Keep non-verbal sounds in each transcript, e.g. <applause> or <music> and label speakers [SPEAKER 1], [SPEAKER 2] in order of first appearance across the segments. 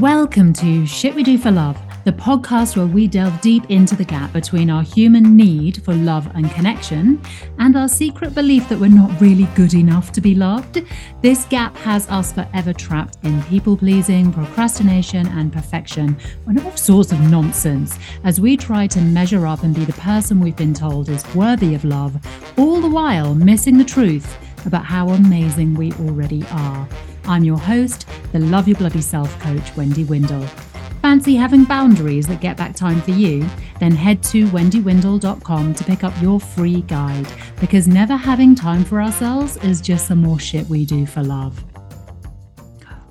[SPEAKER 1] Welcome to Shit We Do for Love, the podcast where we delve deep into the gap between our human need for love and connection and our secret belief that we're not really good enough to be loved. This gap has us forever trapped in people pleasing, procrastination, and perfection, and all sorts of nonsense as we try to measure up and be the person we've been told is worthy of love, all the while missing the truth about how amazing we already are. I'm your host, the Love Your Bloody Self coach, Wendy Windle. Fancy having boundaries that get back time for you? Then head to wendywindle.com to pick up your free guide because never having time for ourselves is just some more shit we do for love.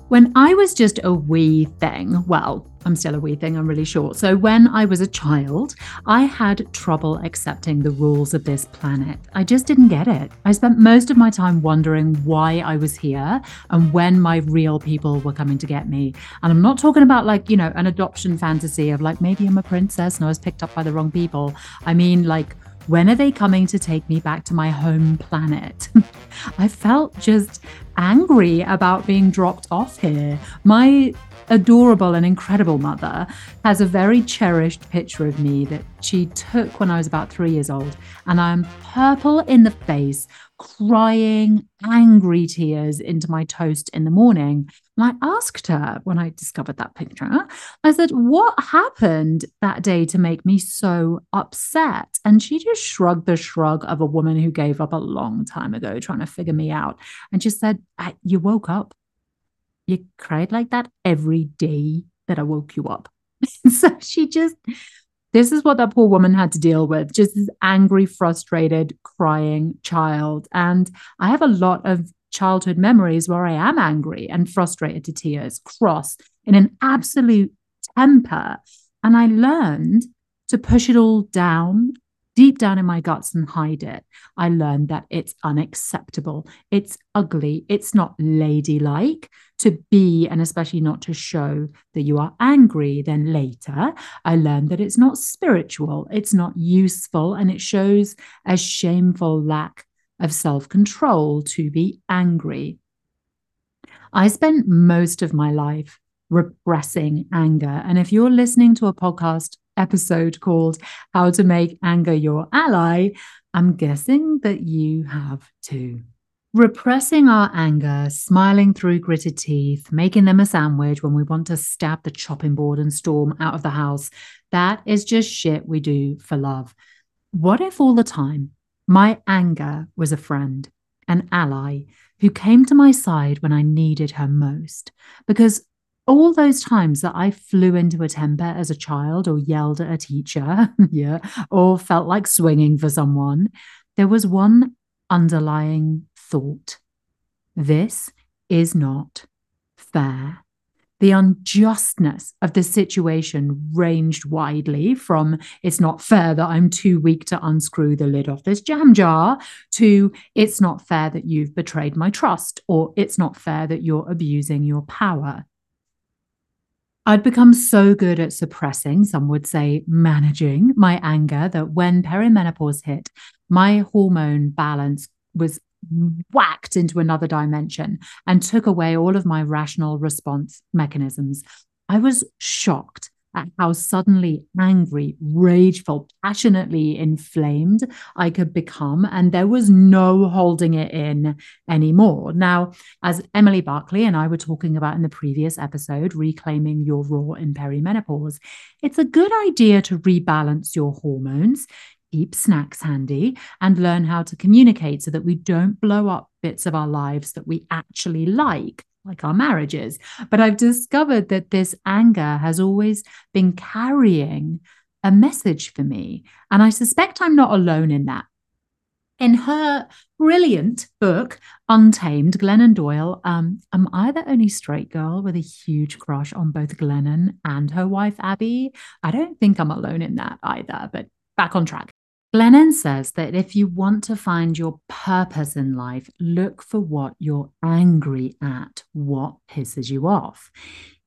[SPEAKER 1] When I was just a wee thing, well, I'm still a wee thing, I'm really short. So, when I was a child, I had trouble accepting the rules of this planet. I just didn't get it. I spent most of my time wondering why I was here and when my real people were coming to get me. And I'm not talking about like, you know, an adoption fantasy of like maybe I'm a princess and I was picked up by the wrong people. I mean, like, when are they coming to take me back to my home planet? <laughs> I felt just angry about being dropped off here. My adorable and incredible mother has a very cherished picture of me that she took when I was about three years old. And I'm purple in the face, crying angry tears into my toast in the morning. And I asked her when I discovered that picture, I said, What happened that day to make me so upset? And she just shrugged the shrug of a woman who gave up a long time ago trying to figure me out. And just said, You woke up you cried like that every day that I woke you up. <laughs> so she just, this is what that poor woman had to deal with just this angry, frustrated, crying child. And I have a lot of childhood memories where I am angry and frustrated to tears, cross in an absolute temper. And I learned to push it all down deep down in my guts and hide it. I learned that it's unacceptable. It's ugly. It's not ladylike to be, and especially not to show that you are angry. Then later, I learned that it's not spiritual, it's not useful, and it shows a shameful lack of self control to be angry. I spent most of my life repressing anger. And if you're listening to a podcast episode called How to Make Anger Your Ally, I'm guessing that you have too. Repressing our anger, smiling through gritted teeth, making them a sandwich when we want to stab the chopping board and storm out of the house, that is just shit we do for love. What if all the time my anger was a friend, an ally, who came to my side when I needed her most? Because all those times that I flew into a temper as a child or yelled at a teacher, <laughs> yeah, or felt like swinging for someone, there was one underlying thought. This is not fair. The unjustness of the situation ranged widely from it's not fair that I'm too weak to unscrew the lid off this jam jar to it's not fair that you've betrayed my trust or it's not fair that you're abusing your power. I'd become so good at suppressing, some would say managing my anger, that when perimenopause hit, my hormone balance was whacked into another dimension and took away all of my rational response mechanisms. I was shocked at how suddenly angry, rageful, passionately inflamed I could become. And there was no holding it in anymore. Now, as Emily Barkley and I were talking about in the previous episode, reclaiming your raw in perimenopause, it's a good idea to rebalance your hormones keep snacks handy, and learn how to communicate so that we don't blow up bits of our lives that we actually like like our marriages. But I've discovered that this anger has always been carrying a message for me. And I suspect I'm not alone in that. In her brilliant book, Untamed, Glennon Doyle, um, am I the only straight girl with a huge crush on both Glennon and her wife, Abby? I don't think I'm alone in that either, but back on track. Glennon says that if you want to find your purpose in life, look for what you're angry at, what pisses you off.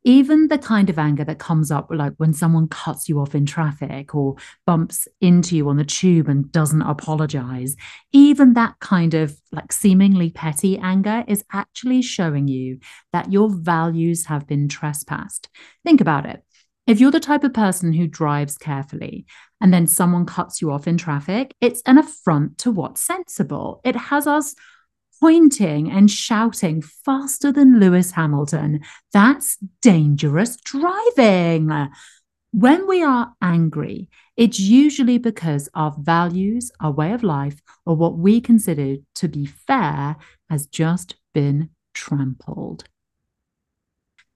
[SPEAKER 1] even the kind of anger that comes up like when someone cuts you off in traffic or bumps into you on the tube and doesn't apologize even that kind of like seemingly petty anger is actually showing you that your values have been trespassed think about it if you're the type of person who drives carefully and then someone cuts you off in traffic it's an affront to what's sensible it has us pointing and shouting faster than Lewis Hamilton. That's dangerous driving. When we are angry, it's usually because our values, our way of life, or what we consider to be fair has just been trampled.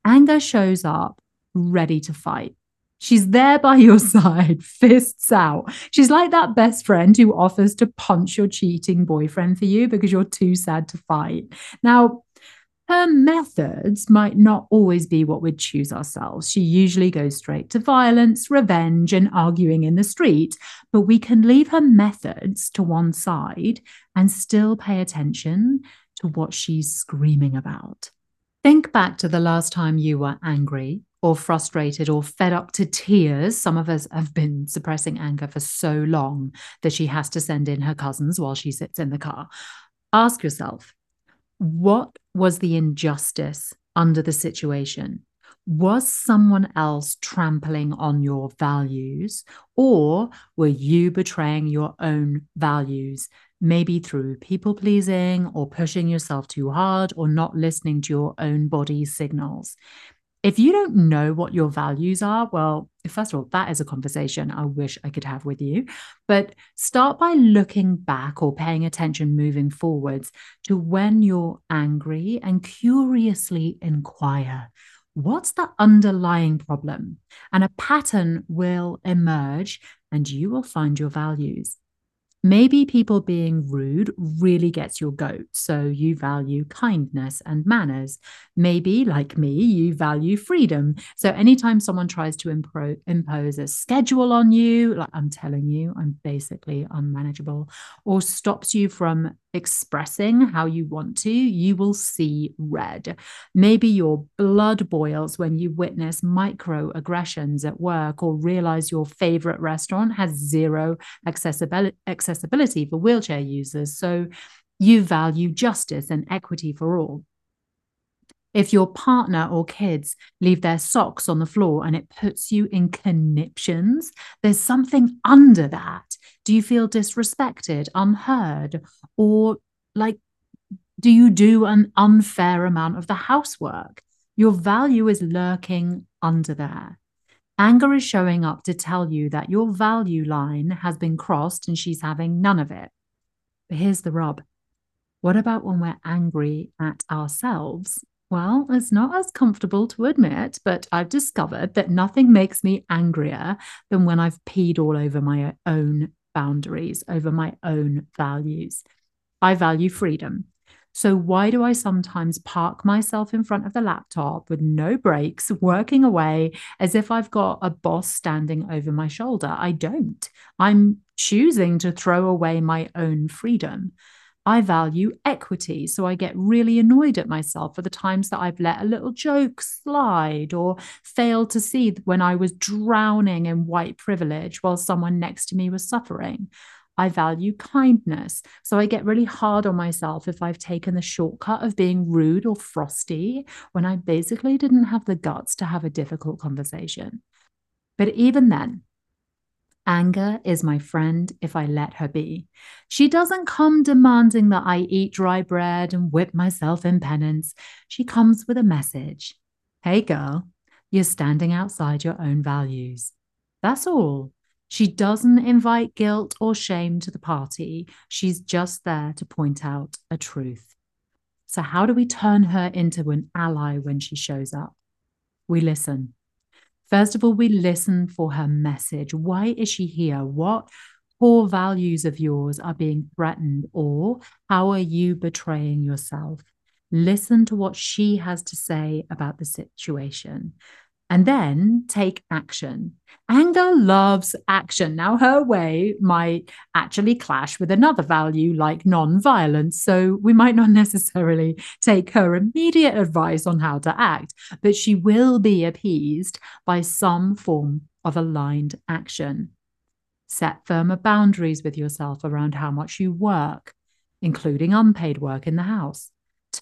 [SPEAKER 1] Anger shows up ready to fight. She's there by your <laughs> side, fists out. She's like that best friend who offers to punch your cheating boyfriend for you because you're too sad to fight. Now, her methods might not always be what we'd choose ourselves. She usually goes straight to violence, revenge, and arguing in the street. But we can leave her methods to one side and still pay attention to what she's screaming about. Think back to the last time you were angry or frustrated or fed up to tears. Some of us have been suppressing anger for so long that she has to send in her cousins while she sits in the car. Ask yourself, what was the injustice under the situation? Was someone else trampling on your values, or were you betraying your own values? Maybe through people pleasing, or pushing yourself too hard, or not listening to your own body's signals if you don't know what your values are, well, first of all, that is a conversation I wish I could have with you. But start by looking back or paying attention moving forwards to when you're angry and curiously inquire what's the underlying problem? And a pattern will emerge and you will find your values. Maybe people being rude really gets your goat, so you value kindness and manners. Maybe, like me, you value freedom. So anytime someone tries to impro- impose a schedule on you, like I'm telling you, I'm basically unmanageable, or stops you from expressing how you want to, you will see red. Maybe your blood boils when you witness microaggressions at work or realize your favorite restaurant has zero accessibility, accessibility for wheelchair users. So you value justice and equity for all. If your partner or kids leave their socks on the floor and it puts you in conniptions, there's something under that. Do you feel disrespected, unheard, or like, do you do an unfair amount of the housework? Your value is lurking under there. Anger is showing up to tell you that your value line has been crossed and she's having none of it. But here's the rub. What about when we're angry at ourselves well, it's not as comfortable to admit, but I've discovered that nothing makes me angrier than when I've peed all over my own boundaries, over my own values. I value freedom. So, why do I sometimes park myself in front of the laptop with no breaks, working away as if I've got a boss standing over my shoulder? I don't. I'm choosing to throw away my own freedom. I value equity. So I get really annoyed at myself for the times that I've let a little joke slide or failed to see when I was drowning in white privilege while someone next to me was suffering. I value kindness. So I get really hard on myself if I've taken the shortcut of being rude or frosty when I basically didn't have the guts to have a difficult conversation. But even then, Anger is my friend if I let her be. She doesn't come demanding that I eat dry bread and whip myself in penance. She comes with a message Hey, girl, you're standing outside your own values. That's all. She doesn't invite guilt or shame to the party. She's just there to point out a truth. So, how do we turn her into an ally when she shows up? We listen. First of all, we listen for her message. Why is she here? What core values of yours are being threatened, or how are you betraying yourself? Listen to what she has to say about the situation. And then take action. Anger loves action. Now, her way might actually clash with another value like non-violence, so we might not <laughs> necessarily take her immediate advice on how to act, but she will be appeased by some form of aligned action. Set firmer boundaries with yourself around how much you work, including unpaid work in the house.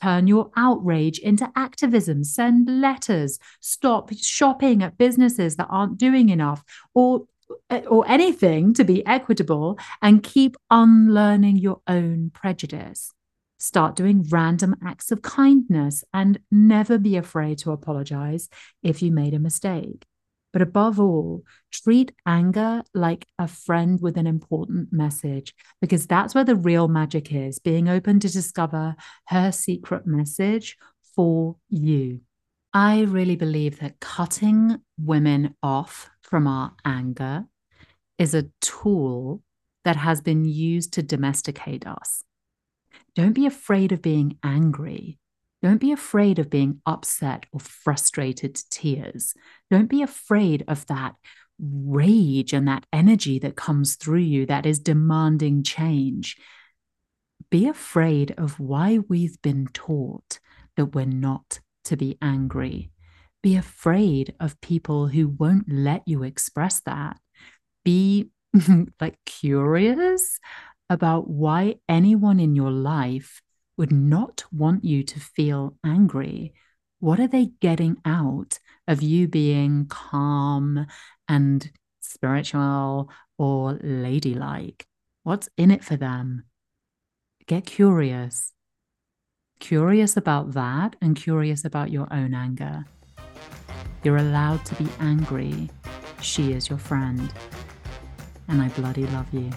[SPEAKER 1] Turn your outrage into activism. Send letters. Stop shopping at businesses that aren't doing enough or eh, or anything to be equitable and keep unlearning your own prejudice. Start doing random acts of kindness and never be afraid to apologize if you made a mistake. But above all, treat anger like a friend with an important message, because that's where the real magic is being open to discover her secret message for you. I really believe that cutting women off from our anger is a tool that has been used to domesticate us. Don't be afraid of being angry. Don't be afraid of being upset or frustrated to tears. Don't be afraid of that rage and that energy that comes through you that is demanding change. Be afraid of why we've been taught that we're not to be angry. Be afraid of people who won't let you express that. Be <laughs> like curious about why anyone in your life would not want you to feel angry, what are they getting out of you being calm and spiritual or ladylike? What's in it for them? Get curious. Curious about that and curious about your own anger. You're allowed to be angry. She is your friend. And I bloody love you.